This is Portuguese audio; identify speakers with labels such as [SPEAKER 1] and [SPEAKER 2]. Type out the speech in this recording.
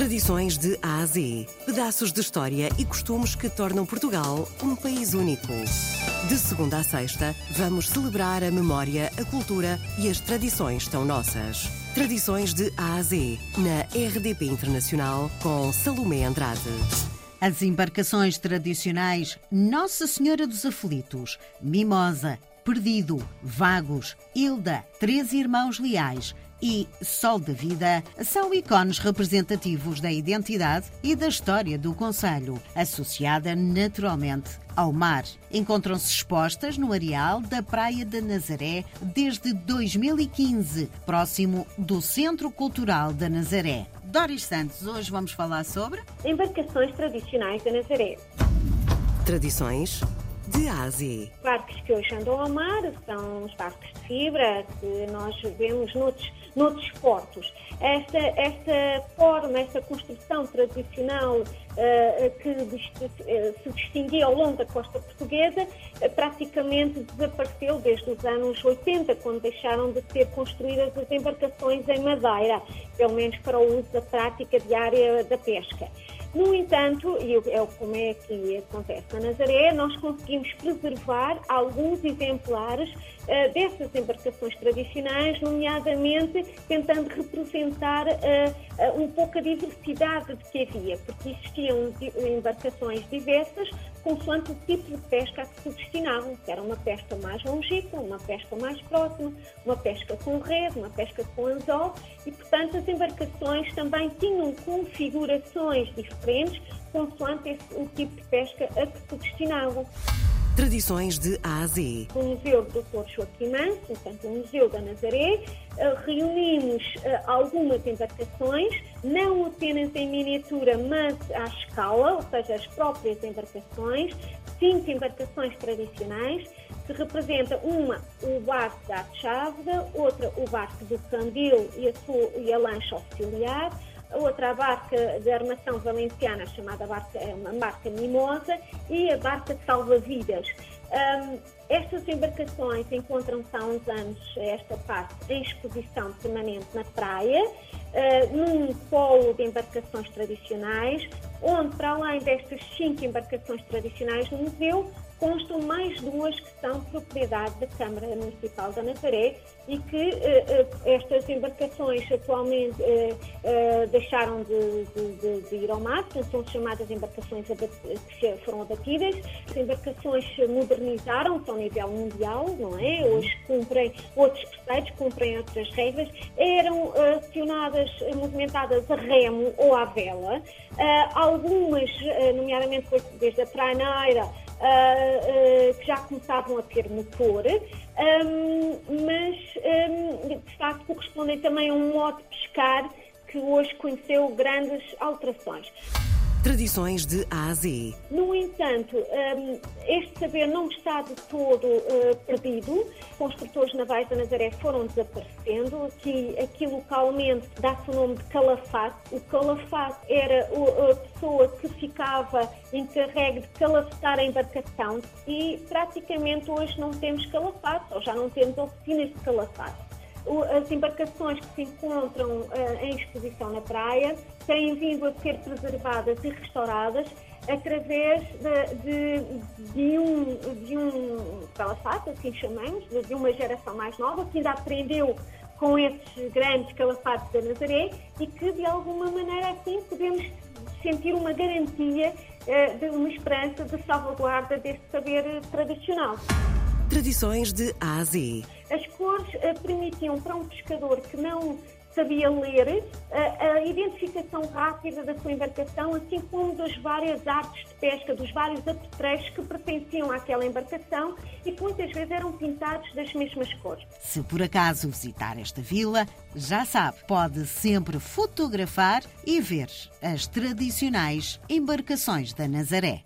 [SPEAKER 1] Tradições de A a Z. Pedaços de história e costumes que tornam Portugal um país único. De segunda a sexta, vamos celebrar a memória, a cultura e as tradições tão nossas. Tradições de A a Z, na RDP Internacional, com Salomé Andrade.
[SPEAKER 2] As embarcações tradicionais Nossa Senhora dos Aflitos, Mimosa, Perdido, Vagos, Hilda, Três Irmãos Leais e Sol da Vida são ícones representativos da identidade e da história do Conselho, associada naturalmente ao mar. Encontram-se expostas no areal da Praia da Nazaré desde 2015, próximo do Centro Cultural da Nazaré. Doris Santos, hoje vamos falar sobre
[SPEAKER 3] embarcações tradicionais da Nazaré.
[SPEAKER 1] Tradições de Ásia.
[SPEAKER 3] Barcos que hoje andam ao mar são os barcos de fibra que nós vemos noutros, noutros portos. Esta, esta forma, esta construção tradicional uh, que uh, se distinguia ao longo da costa portuguesa uh, praticamente desapareceu desde os anos 80, quando deixaram de ser construídas as embarcações em madeira, pelo menos para o uso da prática diária da pesca. No entanto, e é como é que acontece na Nazaré, nós conseguimos preservar alguns exemplares uh, dessas embarcações tradicionais, nomeadamente tentando representar uh, uh, um pouco a diversidade de que havia, porque existiam embarcações diversas consoante o tipo de pesca a que se destinavam, que era uma pesca mais longínqua, uma pesca mais próxima, uma pesca com rede, uma pesca com anzol, e portanto as embarcações também tinham configurações diferentes consoante esse, o tipo de pesca a que se destinavam.
[SPEAKER 1] Tradições de A a Z.
[SPEAKER 3] No Museu do Dr. Joaquim Manso, portanto, o Museu da Nazaré, eh, reunimos eh, algumas embarcações, não apenas em miniatura, mas à escala, ou seja, as próprias embarcações, cinco embarcações tradicionais, que representa uma o barco da Cháveda, outra o barco do Candil e a, sua, e a lancha auxiliar, a outra a barca de armação valenciana, chamada barca, é uma marca Mimosa, e a barca de salva-vidas. Um, estas embarcações encontram-se há uns anos, esta parte, em exposição permanente na praia, uh, num polo de embarcações tradicionais, onde, para além destas cinco embarcações tradicionais no museu, constam mais duas que são propriedade da Câmara Municipal da Nazaré e que uh, uh, estas embarcações atualmente uh, deixaram de, de, de, ir ao mar, portanto, são chamadas embarcações que foram abatidas. As embarcações se modernizaram ao nível mundial, não é? Hoje cumprem outros preceitos, cumprem outras regras. Eram acionadas, movimentadas a remo ou à vela. algumas, nomeadamente desde a traineira, uh, uh, que já começavam a ter motor, um, mas um, de facto correspondem também a um modo de pescar que hoje conheceu grandes alterações.
[SPEAKER 1] Tradições de A a Z.
[SPEAKER 3] No entanto, hum, este saber não está de todo uh, perdido. Construtores navais da Nazaré foram desaparecendo. Aqui, aqui localmente dá-se o nome de calafate. O calafate era a pessoa que ficava encarregue de calafetar a embarcação e praticamente hoje não temos calafate, ou já não temos oficinas de calafate as embarcações que se encontram uh, em exposição na praia têm vindo a ser preservadas e restauradas através de, de, de um, de um calafate, assim chamamos, de uma geração mais nova, que ainda aprendeu com esses grandes calafates da Nazaré e que, de alguma maneira, assim, podemos sentir uma garantia uh, de uma esperança de salvaguarda deste saber tradicional.
[SPEAKER 1] Tradições de A a Z.
[SPEAKER 3] As cores uh, permitiam para um pescador que não sabia ler a, a, identificação rápida da sua embarcação, assim como das várias artes de pesca, dos vários apetrechos que pertenciam àquela embarcação e que muitas vezes eram pintados das mesmas cores.
[SPEAKER 2] Se por acaso visitar esta vila, já sabe, pode sempre fotografar e ver as tradicionais embarcações da Nazaré.